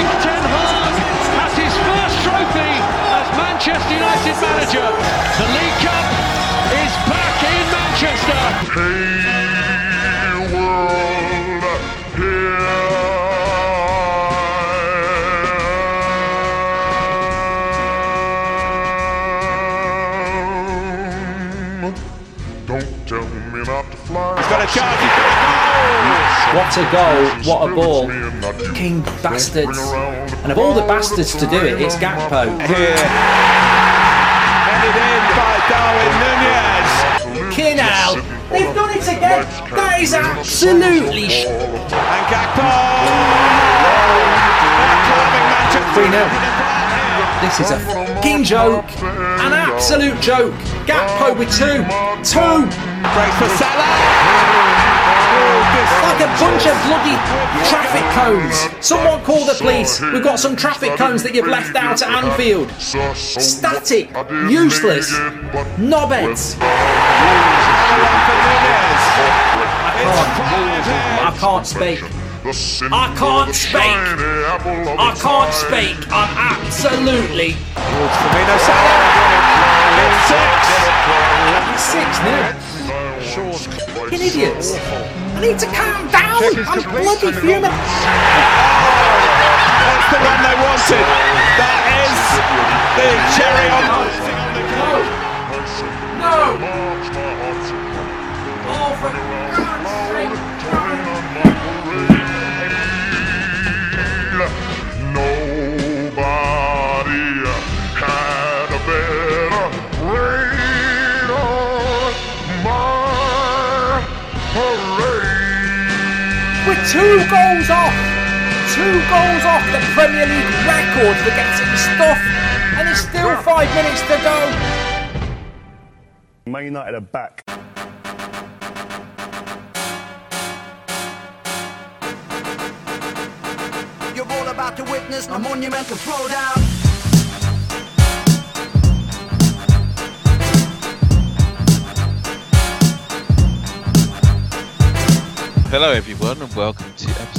Erik Ten Hag has his first trophy as Manchester United manager. The League Cup is back in Manchester. Hey world, here. Don't tell me not to fly. He's got a chance. He's got a goal. What a goal, what a ball. King bastards. And of all the bastards to do it, it's Gakpo. Here. Headed in by Darwin Nunez. Kinal! They've done it again! That is absolutely sh- And Gakpo. They're climbing Manchester 3 0. This is a fucking joke. An absolute joke. Gakpo with two. Two! Breaks for Salah. Like a bunch of bloody traffic cones. Someone call the police. We've got some traffic cones that you've left out at Anfield. Static. Useless. Knobheads. I can't speak. I can't speak. I can't speak. I'm absolutely Firmino Salah. It's six. Fucking idiots. I need to calm down. I'm bloody fuming. That's the run they wanted. That is the cherry on. No. Oh, two goals off. Two goals off the Premier League record for getting stuff. And it's still five minutes to go. Man United are back. You're all about to witness a monumental throwdown. Hello, everyone, and welcome to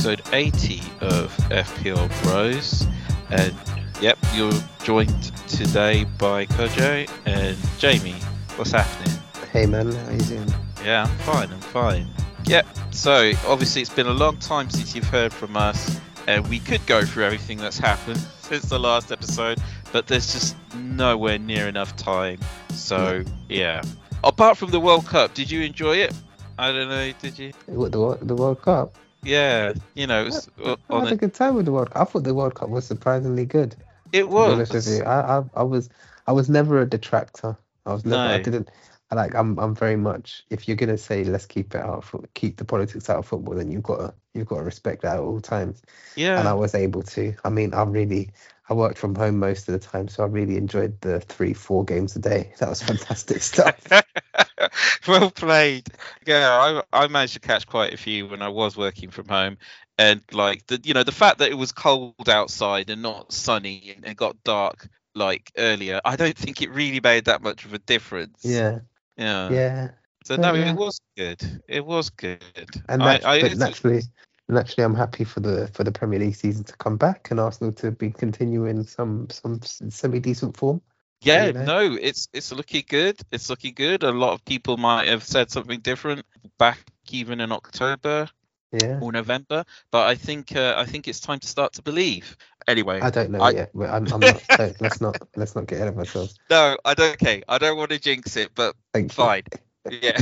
episode 80 of FPL Bros. And yep, you're joined today by Kojo and Jamie. What's happening? Hey man, how you doing? Yeah, I'm fine. I'm fine. Yep. So obviously, it's been a long time since you've heard from us, and we could go through everything that's happened since the last episode, but there's just nowhere near enough time. So yeah. Apart from the World Cup, did you enjoy it? I don't know. Did you? What the the World Cup? Yeah. You know, it was uh, I on had a good time with the World Cup. I thought the World Cup was surprisingly good. it To be honest was. I, I I was I was never a detractor. I was never. I didn't. Like. I'm. I'm very much. If you're gonna say let's keep it out, of, keep the politics out of football, then you've got to you've got to respect that at all times. Yeah. And I was able to. I mean, I really. I worked from home most of the time, so I really enjoyed the three, four games a day. That was fantastic stuff. well played. Yeah, I, I managed to catch quite a few when I was working from home, and like the you know the fact that it was cold outside and not sunny and, and got dark like earlier, I don't think it really made that much of a difference. Yeah. Yeah. Yeah. So So, no, yeah. it was good. It was good. And I, I, naturally, naturally, I'm happy for the for the Premier League season to come back and Arsenal to be continuing some some semi decent form. yeah, you know? no, it's it's looking good. It's looking good. A lot of people might have said something different back even in October. Yeah, or November. But I think uh, I think it's time to start to believe. Anyway, I don't know I- yet. I'm, I'm not. let's not let's not get ahead of ourselves. no, I don't. Okay, I don't want to jinx it, but Thank you. fine. Yeah.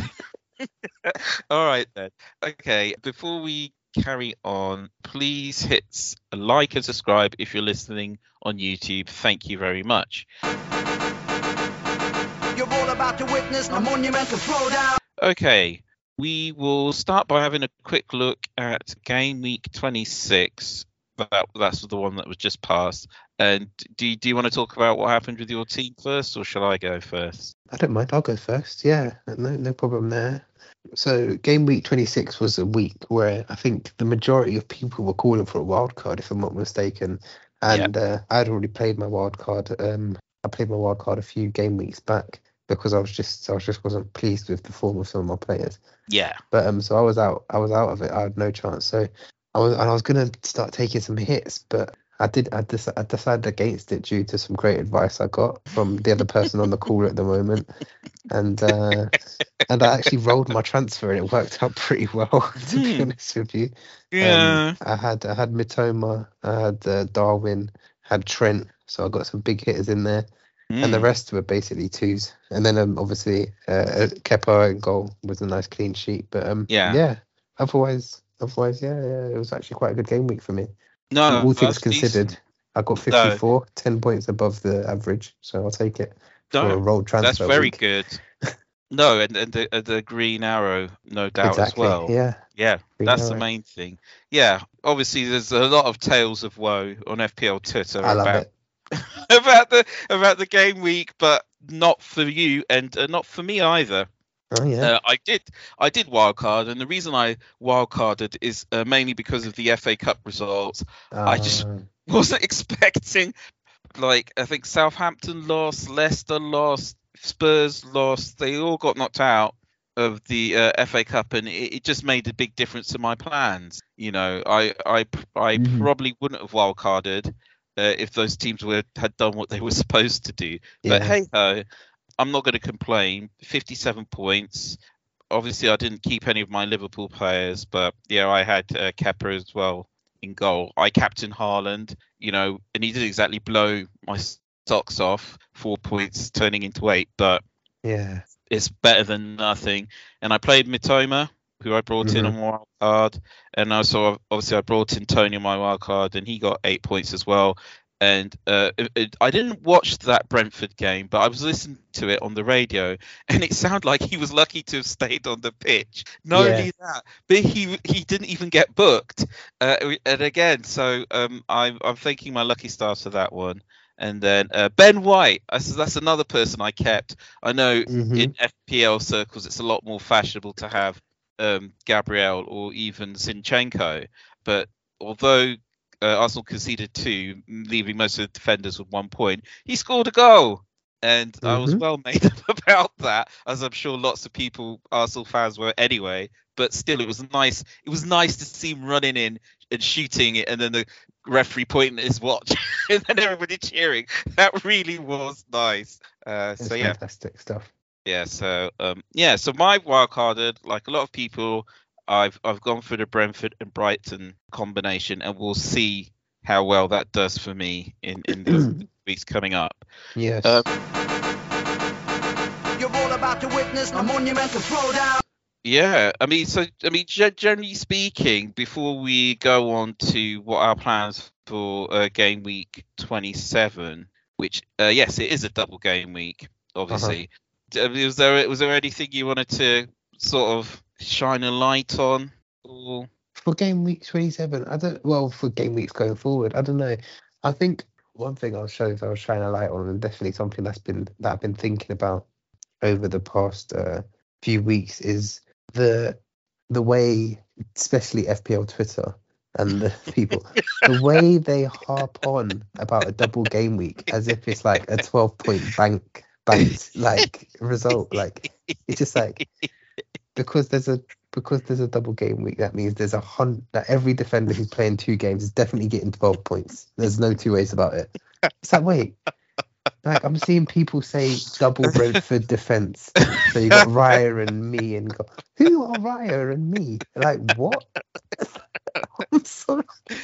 All right then. Okay, before we carry on, please hit s- like and subscribe if you're listening on YouTube. Thank you very much. You're all about to witness a monumental throwdown. Okay, we will start by having a quick look at game week 26. That that's the one that was just passed. And do do you want to talk about what happened with your team first, or shall I go first? I don't mind. I'll go first. Yeah, no no problem there. So game week 26 was a week where I think the majority of people were calling for a wild card, if I'm not mistaken. And uh, I'd already played my wild card. Um, I played my wild card a few game weeks back because I was just I was just wasn't pleased with the form of some of my players. Yeah. But um, so I was out. I was out of it. I had no chance. So I was, and I was gonna start taking some hits, but I did. I, dec- I decided against it due to some great advice I got from the other person on the call at the moment, and uh, and I actually rolled my transfer and it worked out pretty well. To be Hmm. honest with you, Yeah. Um, I had I had Mitoma, I had uh, Darwin, had Trent, so I got some big hitters in there, and the Mm. rest were basically twos. And then um, obviously uh, Kepa in goal was a nice clean sheet, but um Yeah. yeah. Otherwise, otherwise, yeah, yeah, it was actually quite a good game week for me. no, All things that's decent. considered, I got No. 54, 10 points above the average, so I'll take it for a No, rolled transfer. that's very week. good. No, and, and the, the green arrow, no doubt Exactly. as well. Yeah. Yeah, Green that's the main thing. Yeah, obviously there's a lot of tales of woe on FPL Twitter I love about it. about the about the game week, but not for you and uh, not for me either. Oh yeah. Uh, I did I did wildcard, and the reason I wildcarded is uh, mainly because of the FA Cup results. I just- Uh, Wasn't expecting like I think Southampton lost, Leicester lost, Spurs lost. They all got knocked out of the uh, FA Cup, and it, it just made a big difference to my plans. You know, I I I Mhm. probably wouldn't have wildcarded uh, if those teams were had done what they were supposed to do. yeah. But hey ho, I'm not going to complain. 57 points. Obviously, I didn't keep any of my Liverpool players, but yeah, I had uh, Kepa as well in goal. I captain Haaland, you know, and he didn't exactly blow my socks off. Four points turning into eight, but yeah. it's better than nothing. And I played Mitoma, who I brought in on my wild card, and also obviously I brought in Toney on my wild card, and he got eight points as well. And uh, it, it- I didn't watch that Brentford game, but I was listening to it on the radio, and it sounded like he was lucky to have stayed on the pitch. Not Yeah. only that, but he he didn't even get booked. Uh, and again, so um, I'm I'm thanking my lucky stars for that one. And then uh, Ben White, that's another person I kept. I know Mhm. in FPL circles, it's a lot more fashionable to have um, Gabriel or even Zinchenko. But although uh, Arsenal conceded two, leaving most of the defenders with one point, he scored a goal. And I was Mhm. well made up about that, as I'm sure lots of people, Arsenal fans, were anyway. But still, it was nice. It was nice to see him running in and shooting it, and then the referee pointing at his watch, and then everybody cheering. That really was nice. Uh, so yeah, fantastic stuff. Yeah, so um, yeah, so my wild carded, like a lot of people, I've I've gone for the Brentford and Brighton combination, and we'll see how well that does for me in in the weeks coming up. Yes. Um, You're all about to witness a monumental throwdown. Yeah, I mean, so I mean, ge- generally speaking, before we go on to what our plans for uh, game week 27, which uh, yes, it is a double game week, obviously. D- uh, Was there was there anything you wanted to sort of shine a light on? Or for game week 27 i don't well for game weeks going forward i don't know i think one thing i'll show if i was shining a light on and definitely something that's been that i've been thinking about over the past uh, few weeks is the the way especially fpl twitter and the people the way they harp on about a double game week as if it's like a 12 point bank like result like it's just like because there's a because there's a double game week, that means there's a hundred that every defender who's playing two games is definitely getting 12 points. There's no two ways about it. It's like, wait, like I'm seeing people say double Brentford defense. So you got Raya and Mee and go, who are Raya and Mee? Like what? I'm sorry.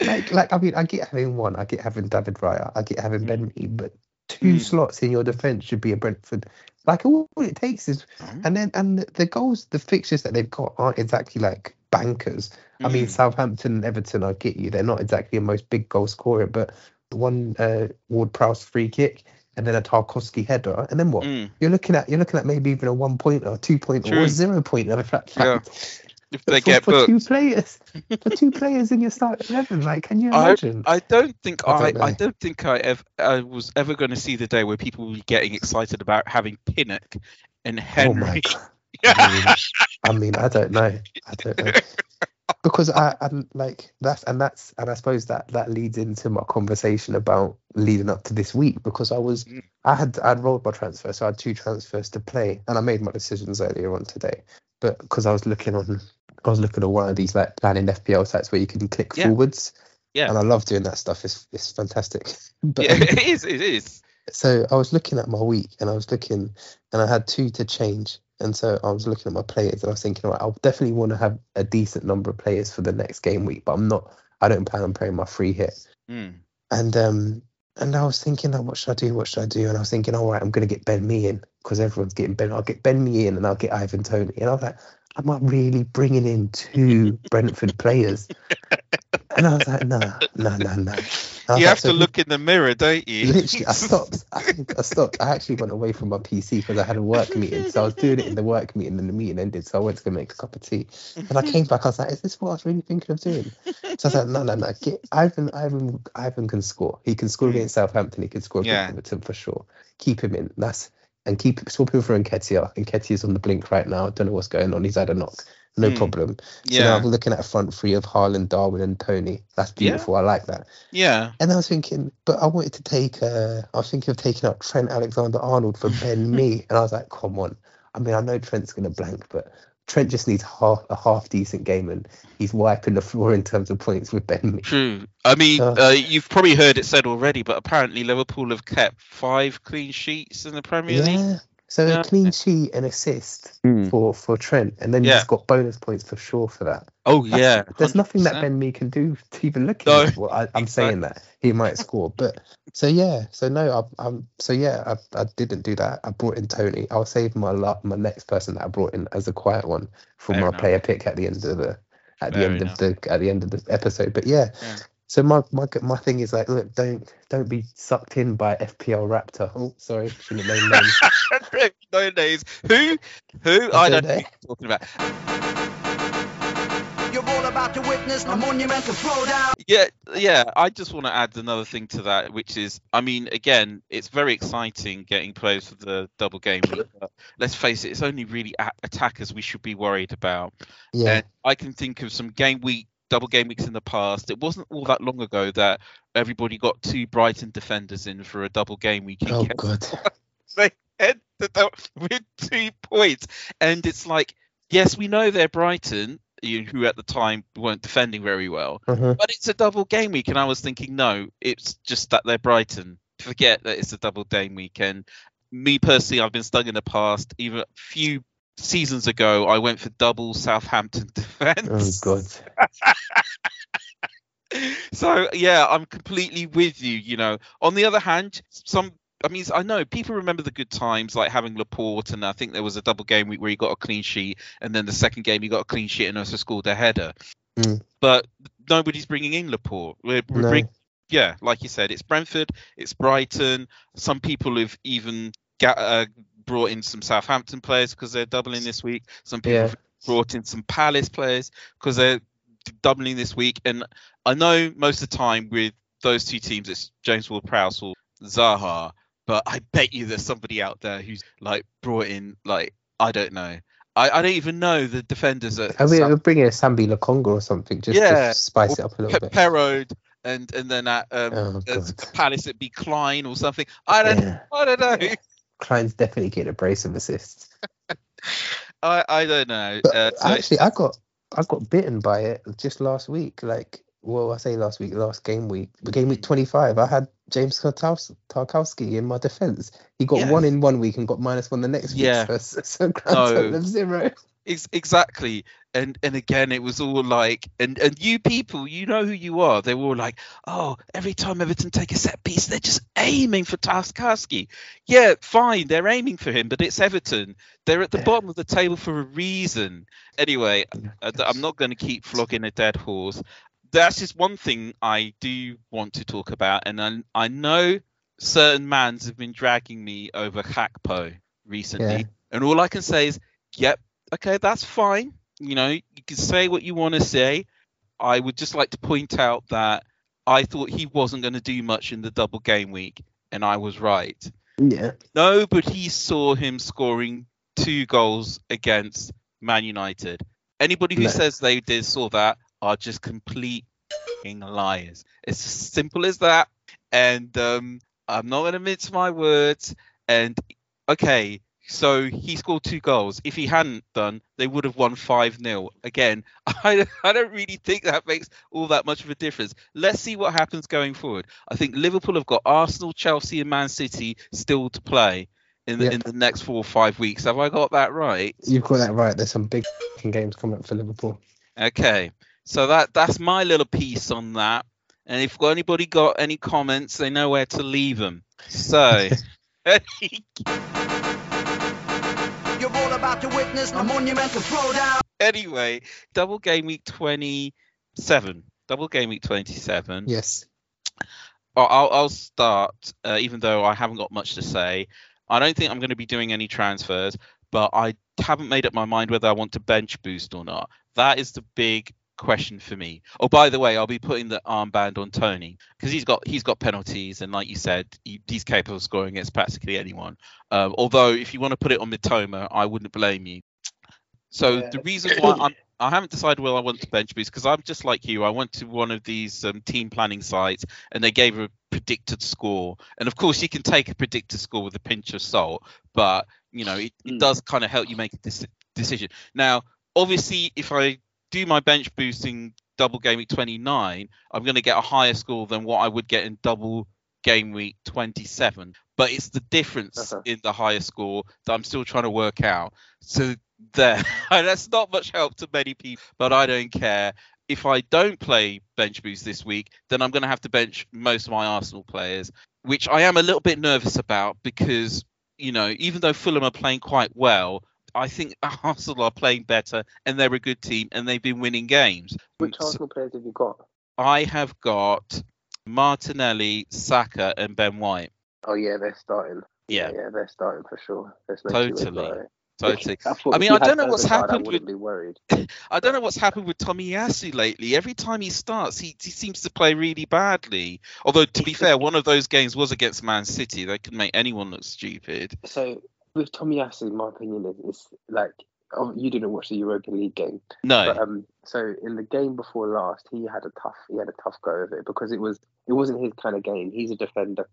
like, like I mean, I get having one, I get having David Raya, I get having Ben Mee, but two Mm. slots in your defense should be a Brentford. Like all it takes is and then and the- goals, the fixtures that they've got aren't exactly like bankers. I mean, Mm. Southampton and Everton, I get you, they're not exactly the most big goal scorer, but one uh, Ward Prowse free kick and then a Tarkowski header, and then what? Mm, You're looking at you're looking at maybe even a one point or two point or a zero point. In fact, Yeah. If they for, get for booked. two players, for two players in your start eleven, like can you I, imagine? I don't think I I, don't I know. don't think I ever I was ever going to see the day where people will be getting excited about having Pinnock and oh my Henry. god! I mean, I mean, I don't know. I don't know. Because I, I'm like that's and that's and I suppose that that leads into my conversation about leading up to this week because I was Mm. I had I'd rolled my transfer so I had two transfers to play and I made my decisions earlier on today but because I was looking on I was looking at one of these like planning FPL sites where you can click Yeah. forwards Yeah. And I love doing that stuff. It's it's fantastic. but yeah, um, it is. It is. so I was looking at my week and I was looking and I had two to change. And so I was looking at my players and I was thinking, right, I'll definitely want to have a decent number of players for the next game week, but I'm not I don't plan on playing my free hit. Mm. And um and I was thinking, like, what should I do? What should I do? And I was thinking, all right, I'm gonna get Ben Mee in because everyone's getting Ben. I'll get Ben Mee in and I'll get Ivan Toney. And I was like, am I really bringing in two Brentford players? And I was like, no, no, no, no. And I was You have so to who- look in the mirror, don't you? Literally, I stopped. I, I stopped. I actually went away from my PC because I had a work meeting. So I was doing it in the work meeting, and the meeting ended. So I went to go make a cup of tea, and I came back. I was like, "Is this what I was really thinking of doing?" So I was like, "No, no, no. Get Ivan. Ivan. Ivan can score. He can score hmm. against Southampton. He can score against Yeah. Everton for sure. Keep him in. That's and keep swap him for Nketiah. Nketiah's on the blink right now. I don't know what's going on. He's had a knock. No Hmm. problem. So now Yeah. I'm looking at a front three of Haaland, Darwin, and Toney. That's Yeah. beautiful. I like that. Yeah. And I was thinking, but I wanted to take, uh, I was thinking of taking out Trent Alexander Arnold for Ben Mee. And I was like, come on. I mean, I know Trent's going to blank, but Trent just needs half a half decent game and he's wiping the floor in terms of points with Ben Mee. True. I mean, Uh, uh, you've probably heard it said already, but apparently Liverpool have kept five clean sheets in the Premier League. Yeah. So Yeah. a clean sheet and assist Hmm. for, for Trent. And then Yeah. he's got bonus points for sure for that. Oh That's- yeah. There's nothing that Ben Mee can do to even look No, at it. Well, I, I'm saying that he might score, but so yeah, so no, I, I'm so yeah, I, I didn't do that. I brought in Toney. I'll save my my next person that I brought in as a quiet one for Fair my enough. player pick at the end of the at the end enough. of the at the end of the episode. But yeah. Yeah. So my, my my thing is like, look, don't don't be sucked in by FPL Raptor. Oh, sorry, shouldn't have names. no names. Who? Who? I don't know who you're talking about. You're all about to witness a monumental throwdown. Yeah, yeah. I just want to add another thing to that, which is, I mean, again, it's very exciting getting players for the double game. But let's face it, it's only really attackers we should be worried about. Yeah, And I can think of some game week, double game weeks in the past. It wasn't all that long ago that everybody got two Brighton defenders in for a double game week. and oh kept god, they ended up with two points. And it's like, yes, we know they're Brighton, you- who at the time weren't defending very well, uh-huh. but it's a double game week. And I was thinking, no, it's just that they're Brighton. Forget that it's a double game week. And me personally, I've been stung in the past. Even a few seasons ago, I went for double Southampton defense. oh god, so yeah, I'm completely with you. You know, on the other hand, some. I mean, I know people remember the good times, like having Laporte, and I think there was a double game week where he got a clean sheet, and then the second game he got a clean sheet and also scored a header. Mm. But nobody's bringing in Laporte. We're, we're No. bring- yeah, like you said, it's Brentford, it's Brighton. Some people have even ga- uh, brought in some Southampton players because they're doubling this week. Some people Yeah. have brought in some Palace players because they're doubling this week. And I know most of the time with those two teams, it's James Ward-Prowse or Zaha. But I bet you there's somebody out there who's like brought in like I don't know. I, I don't even know the defenders at I mean, South- we'll bring in a Sambi Lokonga or something just Yeah, to spice it up a little Pe- bit. Perraud and and then at um, Oh, God. Palace it'd be Clyne or something. I don't Yeah. I don't know. Clyne's definitely getting a brace of assists. I I don't know. Uh, so- actually, I got I got bitten by it just last week. Like, well, I say last week, last game week, game week twenty five. I had James Tarkowski Tarkowski in my defense. He got Yeah. one in one week and got minus one the next Yeah. week. So, so grand No. total of zero. Ex- exactly and and again it was all like and and you people you know who you are they were all like oh every time everton take a set piece they're just aiming for Tarkowski. yeah fine they're aiming for him but it's everton they're at the Yeah. bottom of the table for a reason anyway uh, th- i'm not going to keep flogging a dead horse that's just one thing i do want to talk about and i, I know certain mans have been dragging me over Gakpo recently Yeah. and all i can say is yep okay, that's fine. You know, you can say what you want to say. I would just like to point out that I thought he wasn't going to do much in the double game week, and I was right. Yeah. Nobody saw him scoring two goals against Man United. Anybody who No. says they did saw that are just complete liars. It's as simple as that. And um, I'm not going to mince my words. And okay, So he scored two goals. If he hadn't done, they would have won 5 0. Again, I, I don't really think that makes all that much of a difference. Let's see what happens going forward. I think Liverpool have got Arsenal, Chelsea, and Man City still to play in the, Yep. in the next four or five weeks. Have I got that right? You've got that right. There's some big games coming up for Liverpool. Okay, so that that's my little piece on that. And if anybody got any comments, they know where to leave them. So, You're all about to witness a monumental throwdown. anyway, double game week 27. Double game week 27. Yes. I'll, I'll I'll start, uh, even though I haven't got much to say. I don't think I'm going to be doing any transfers, but I haven't made up my mind whether I want to bench boost or not. That is the big question for me. Oh, by the way, I'll be putting the armband on Toney because he's got he's got penalties, and like you said, he, he's capable of scoring against practically anyone. Um, although if you want to put it on Mitoma, I wouldn't blame you. So Yeah. the reason why I'm I haven't decided whether I want to bench boost because I'm just like you. I went to one of these um, team planning sites and they gave a predicted score. And of course, you can take a predicted score with a pinch of salt, but you know it, it Mm. does kind of help you make a deci- decision. Now, obviously, if I do my bench boosting double game week 29, I'm going to get a higher score than what I would get in double game week 27. But it's the difference Uh-huh. in the higher score that I'm still trying to work out. So there, that's not much help to many people, but I don't care. If I don't play bench boost this week, then I'm going to have to bench most of my Arsenal players, which I am a little bit nervous about because, you know, even though Fulham are playing quite well, I think Arsenal are playing better and they're a good team and they've been winning games. Which mm, So Arsenal players have you got? I have got Martinelli, Saka, and Ben White. Oh yeah, they're starting. Yeah, yeah, they're starting for sure. There's no Totally. totally. I mean, I don't know what's happened with wouldn't be worried. I don't know what's happened with Tomiyasu lately. Every time he starts, he, he seems to play really badly. Although, to be fair, one of those games was against Man City. They could make anyone look stupid. So with Tomiyasu, in my opinion, is, is like oh, you didn't watch the Europa League game, No. but um, so in the game before last, he had a tough he had a tough go of it because it was it wasn't his kind of game. He's a defender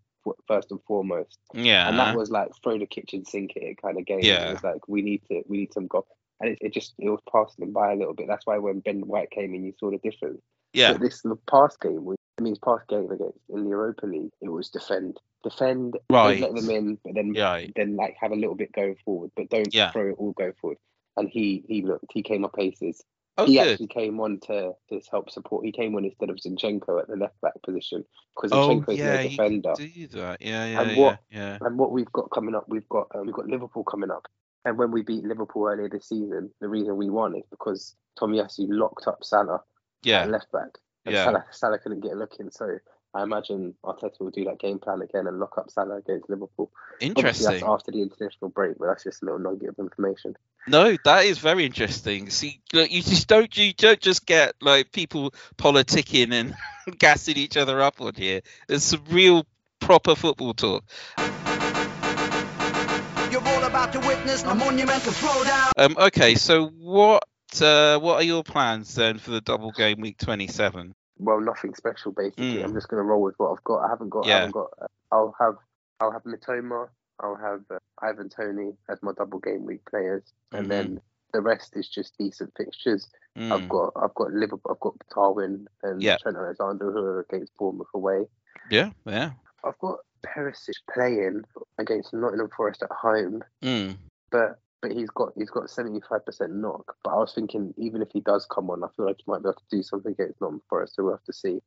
first and foremost, yeah. and that was like throw the kitchen sink it kind of game. Yeah. it was like we need to we need some goal, and it, it just it was passing him by a little bit. That's why when Ben White came in, you saw the difference. yeah. But this the past game, we- I mean, past game against in the Europa League, it was defend, defend, Right. let them in, but then Yeah. then like have a little bit going forward, but don't Yeah. throw it all go forward. And he he looked, he came up aces. Oh, he good. actually came on to to help support. He came on instead of Zinchenko at the left back position because Oh, Zinchenko is yeah. no defender. do that. Yeah, yeah, And yeah, what- yeah. And what we've got coming up, we've got um, we've got Liverpool coming up. And when we beat Liverpool earlier this season, the reason we won is because Tomiyasu locked up Salah Yeah. at left back. And Yeah. Salah, Salah couldn't get a look in. So I imagine Arteta will do that game plan again and lock up Salah against Liverpool. Obviously, Interesting. that's after the international break, but that's just a little nugget of information. No, that is very interesting. See, look, you just don't you don't just get like people politicking and gassing each other up on here. There's some real proper football talk. You're all about to witness a monumental throwdown. Um, okay, so what uh, what are your plans then for the double game week 27? Well, nothing special basically. Mm. I'm just going to roll with what I've got. I haven't got. I Yeah. haven't got. Uh, I'll have. I'll have Mitoma. I'll have uh, Ivan Toney as my double game week players, and Mhm. then the rest is just decent fixtures. Mm, I've got. I've got Liverpool. I've got Darwin and Yeah. Trent Alexander who are against Bournemouth away. yeah, yeah. I've got Perisic playing against Nottingham Forest at home, Mm. but but he's got he's got seventy five percent knock. But I was thinking even if he does come on, I feel like he might be able to do something against Nottingham Forest. So we'll have to see.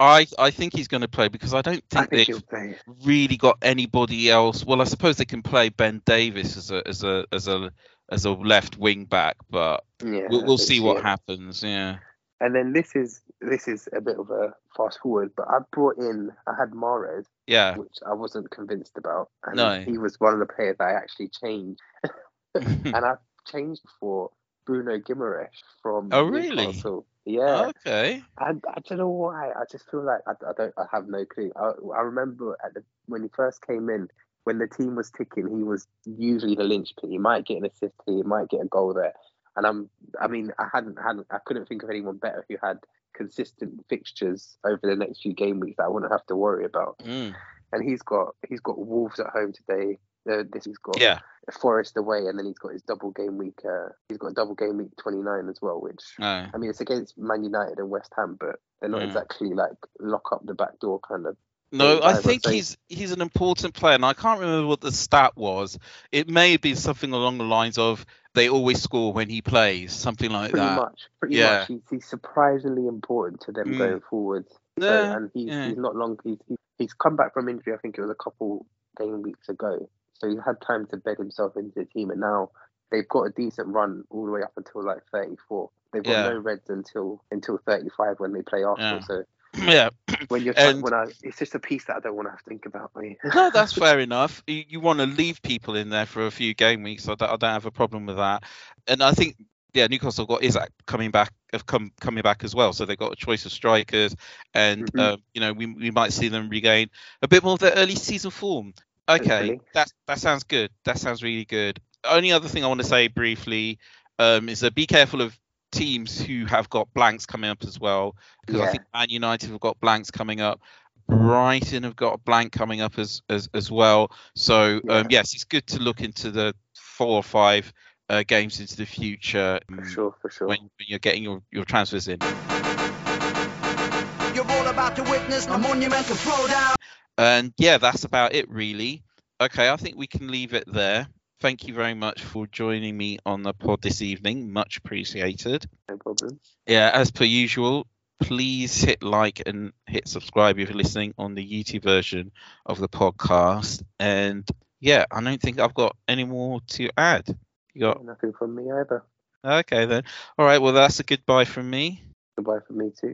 I I think he's going to play because I don't I think think they've really got anybody else. Well, I suppose they can play Ben Davies as a as a as a as a left wing back, but Yeah, we'll, we'll see what yeah. happens. Yeah. And then this is this is a bit of a fast forward, but I brought in I had Mahrez, Yeah. which I wasn't convinced about, and No. he was one of the players I actually changed, and I changed for Bruno Guimaraes from Oh, really? Newcastle. Yeah, okay. I, I don't know why. I just feel like I, I don't. I have no clue. I, I remember at the when he first came in, when the team was ticking, he was usually the linchpin. He might get an assist here, he might get a goal there. And I'm. I mean, I hadn't hadn't. I couldn't think of anyone better who had consistent fixtures over the next few game weeks that I wouldn't have to worry about. Mm. And he's got he's got Wolves at home today, this he's got Yeah. Forest away, and then he's got his double game week. Uh, he's got a double game week 29 as well, which No. I mean it's against Man United and West Ham, but they're not Mm. exactly like lock up the back door kind of. No, I think he's he's an important player, and I can't remember what the stat was. It may be something along the lines of they always score when he plays, something like that. Pretty that. much, pretty Yeah. much. He's, he's surprisingly important to them Mm. going forward. So, Yeah, and he's, yeah. he's not long. He's, he's come back from injury. I think it was a couple game weeks ago. So he had time to bed himself into the team, and now they've got a decent run all the way up until like 34. They've got Yeah. no reds until until 35 when they play Arsenal. Yeah. So yeah, when you're And- when I, it's just a piece that I don't want to have to think about. Mate. no, that's fair enough. You, you want to leave people in there for a few game weeks, I don't, I don't have a problem with that. And I think, yeah, Newcastle got Isak coming back, have come coming back as well. So they've got a choice of strikers, and Mhm. um, you know we, we might see them regain a bit more of their early season form. Okay, that that sounds good. That sounds really good. Only other thing I want to say briefly um, is that be careful of teams who have got blanks coming up as well, because I think Man United have got blanks coming up. Brighton have got a blank coming up as as, as well. So Yeah. um, yes, it's good to look into the four or five uh, games into the future For um, sure, for sure. when, when you're getting your, your transfers in. You're all about to witness a monumental throwdown. And yeah, that's about it really. Okay, I think we can leave it there. Thank you very much for joining me on the pod this evening. Much appreciated. No problem. Yeah, as per usual, please hit like and hit subscribe if you're listening on the YouTube version of the podcast. And yeah, I don't think I've got any more to add. You got Nothing from me either. okay then. All right, well that's a goodbye from me. Goodbye from me too.